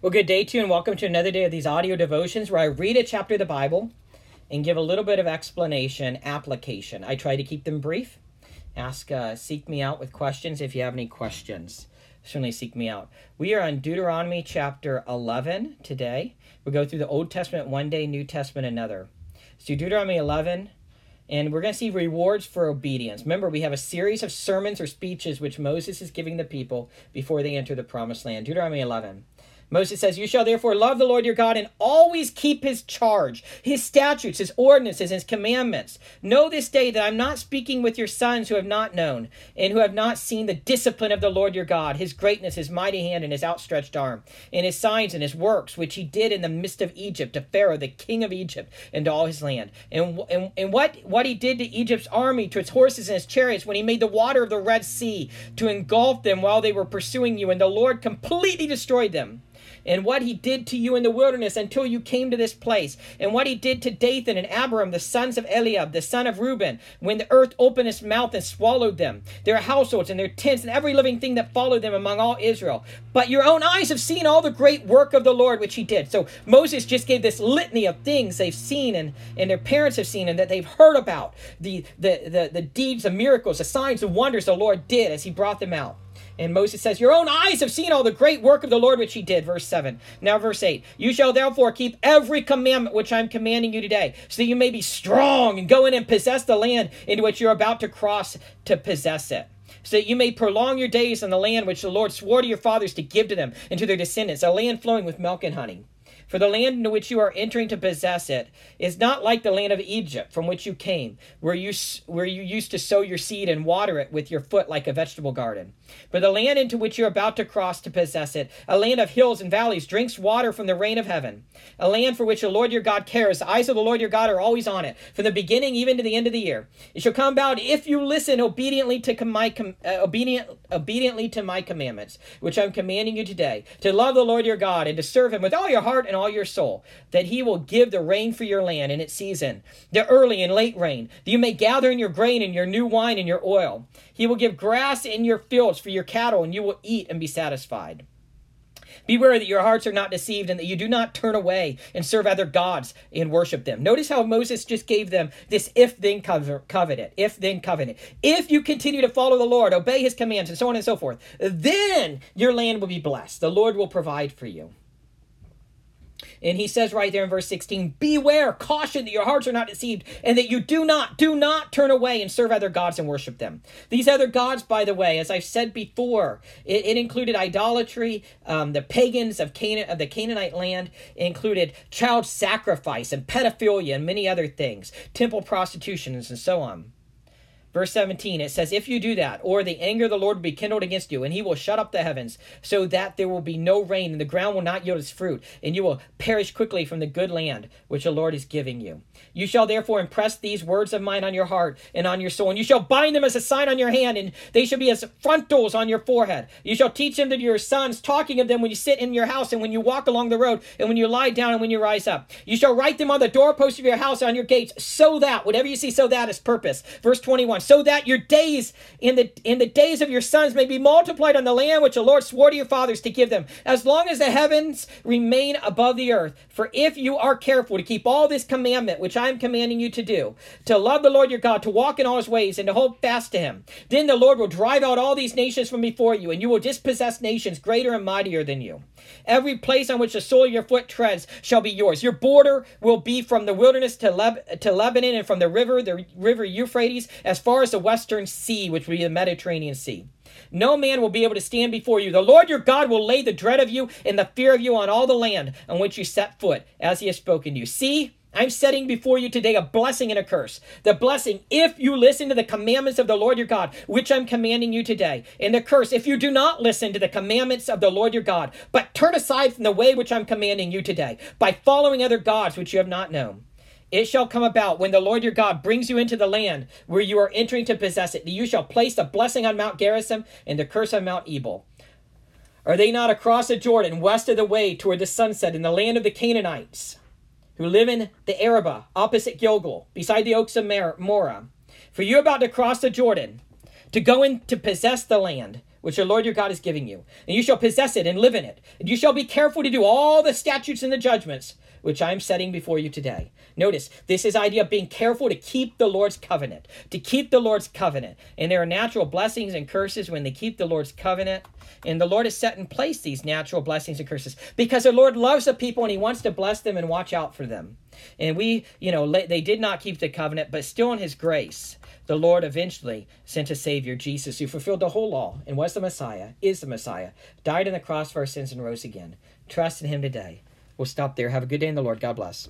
Well, good day to you, and welcome to another day of these audio devotions where I read a chapter of the Bible and give a little bit of explanation, application. I try to keep them brief. Ask, uh, seek me out with questions if you have any questions. Certainly seek me out. We are on Deuteronomy chapter 11 today. We go through the Old Testament one day, New Testament another. So, Deuteronomy 11, and we're going to see rewards for obedience. Remember, we have a series of sermons or speeches which Moses is giving the people before they enter the promised land. Deuteronomy 11. Moses says, You shall therefore love the Lord your God and always keep his charge, his statutes, his ordinances, his commandments. Know this day that I'm not speaking with your sons who have not known and who have not seen the discipline of the Lord your God, his greatness, his mighty hand, and his outstretched arm, and his signs and his works, which he did in the midst of Egypt to Pharaoh, the king of Egypt, and to all his land. And, and, and what, what he did to Egypt's army, to its horses and its chariots, when he made the water of the Red Sea to engulf them while they were pursuing you, and the Lord completely destroyed them and what he did to you in the wilderness until you came to this place, and what he did to Dathan and Abiram, the sons of Eliab, the son of Reuben, when the earth opened its mouth and swallowed them, their households and their tents, and every living thing that followed them among all Israel. But your own eyes have seen all the great work of the Lord which he did. So Moses just gave this litany of things they've seen and, and their parents have seen and that they've heard about the, the, the, the deeds, the miracles, the signs, the wonders the Lord did as he brought them out. And Moses says, Your own eyes have seen all the great work of the Lord which he did. Verse 7. Now, verse 8. You shall therefore keep every commandment which I'm commanding you today, so that you may be strong and go in and possess the land into which you're about to cross to possess it so that you may prolong your days in the land which the Lord swore to your fathers to give to them and to their descendants, a land flowing with milk and honey. For the land into which you are entering to possess it is not like the land of Egypt from which you came, where you, where you used to sow your seed and water it with your foot like a vegetable garden. But the land into which you are about to cross to possess it, a land of hills and valleys, drinks water from the rain of heaven. A land for which the Lord your God cares. The eyes of the Lord your God are always on it, from the beginning even to the end of the year. It shall come about if you listen obediently to my uh, obedient, obediently to my commandments, which I'm commanding you today, to love the Lord your God and to serve him with all your heart and all your soul, that he will give the rain for your land in its season, the early and late rain, that you may gather in your grain and your new wine and your oil. He will give grass in your fields for your cattle, and you will eat and be satisfied. Beware that your hearts are not deceived and that you do not turn away and serve other gods and worship them. Notice how Moses just gave them this if then covenant. If then covenant. If you continue to follow the Lord, obey his commands, and so on and so forth, then your land will be blessed. The Lord will provide for you. And he says right there in verse 16, Beware, caution that your hearts are not deceived, and that you do not, do not turn away and serve other gods and worship them. These other gods, by the way, as I've said before, it, it included idolatry, um, the pagans of Canaan of the Canaanite land, included child sacrifice and pedophilia and many other things, temple prostitutions and so on. Verse 17, it says, If you do that, or the anger of the Lord will be kindled against you, and he will shut up the heavens, so that there will be no rain, and the ground will not yield its fruit, and you will perish quickly from the good land which the Lord is giving you. You shall therefore impress these words of mine on your heart and on your soul, and you shall bind them as a sign on your hand, and they shall be as frontals on your forehead. You shall teach them to your sons, talking of them when you sit in your house, and when you walk along the road, and when you lie down, and when you rise up. You shall write them on the doorposts of your house and on your gates, so that, whatever you see, so that is purpose. Verse 21 so that your days in the in the days of your sons may be multiplied on the land which the Lord swore to your fathers to give them, as long as the heavens remain above the earth. For if you are careful to keep all this commandment which I am commanding you to do, to love the Lord your God, to walk in all his ways, and to hold fast to him, then the Lord will drive out all these nations from before you, and you will dispossess nations greater and mightier than you. Every place on which the sole of your foot treads shall be yours. Your border will be from the wilderness to, Leb- to Lebanon and from the river, the river Euphrates, as far as the western sea, which will be the Mediterranean Sea. No man will be able to stand before you. The Lord your God will lay the dread of you and the fear of you on all the land on which you set foot, as he has spoken to you. See, I'm setting before you today a blessing and a curse. The blessing, if you listen to the commandments of the Lord your God, which I'm commanding you today. And the curse, if you do not listen to the commandments of the Lord your God, but turn aside from the way which I'm commanding you today, by following other gods which you have not known. It shall come about when the Lord your God brings you into the land where you are entering to possess it, that you shall place the blessing on Mount Gerizim and the curse on Mount Ebal. Are they not across the Jordan, west of the way toward the sunset, in the land of the Canaanites? who live in the Arabah, opposite Gilgal, beside the oaks of Moreh. For you are about to cross the Jordan, to go in to possess the land which the Lord your God is giving you, and you shall possess it and live in it. And you shall be careful to do all the statutes and the judgments which I am setting before you today. Notice this is idea of being careful to keep the Lord's covenant, to keep the Lord's covenant. And there are natural blessings and curses when they keep the Lord's covenant. And the Lord has set in place these natural blessings and curses because the Lord loves the people and he wants to bless them and watch out for them. And we, you know, they did not keep the covenant, but still in his grace, the Lord eventually sent a Savior, Jesus, who fulfilled the whole law and was the Messiah, is the Messiah, died on the cross for our sins and rose again. Trust in him today. We'll stop there. Have a good day in the Lord. God bless.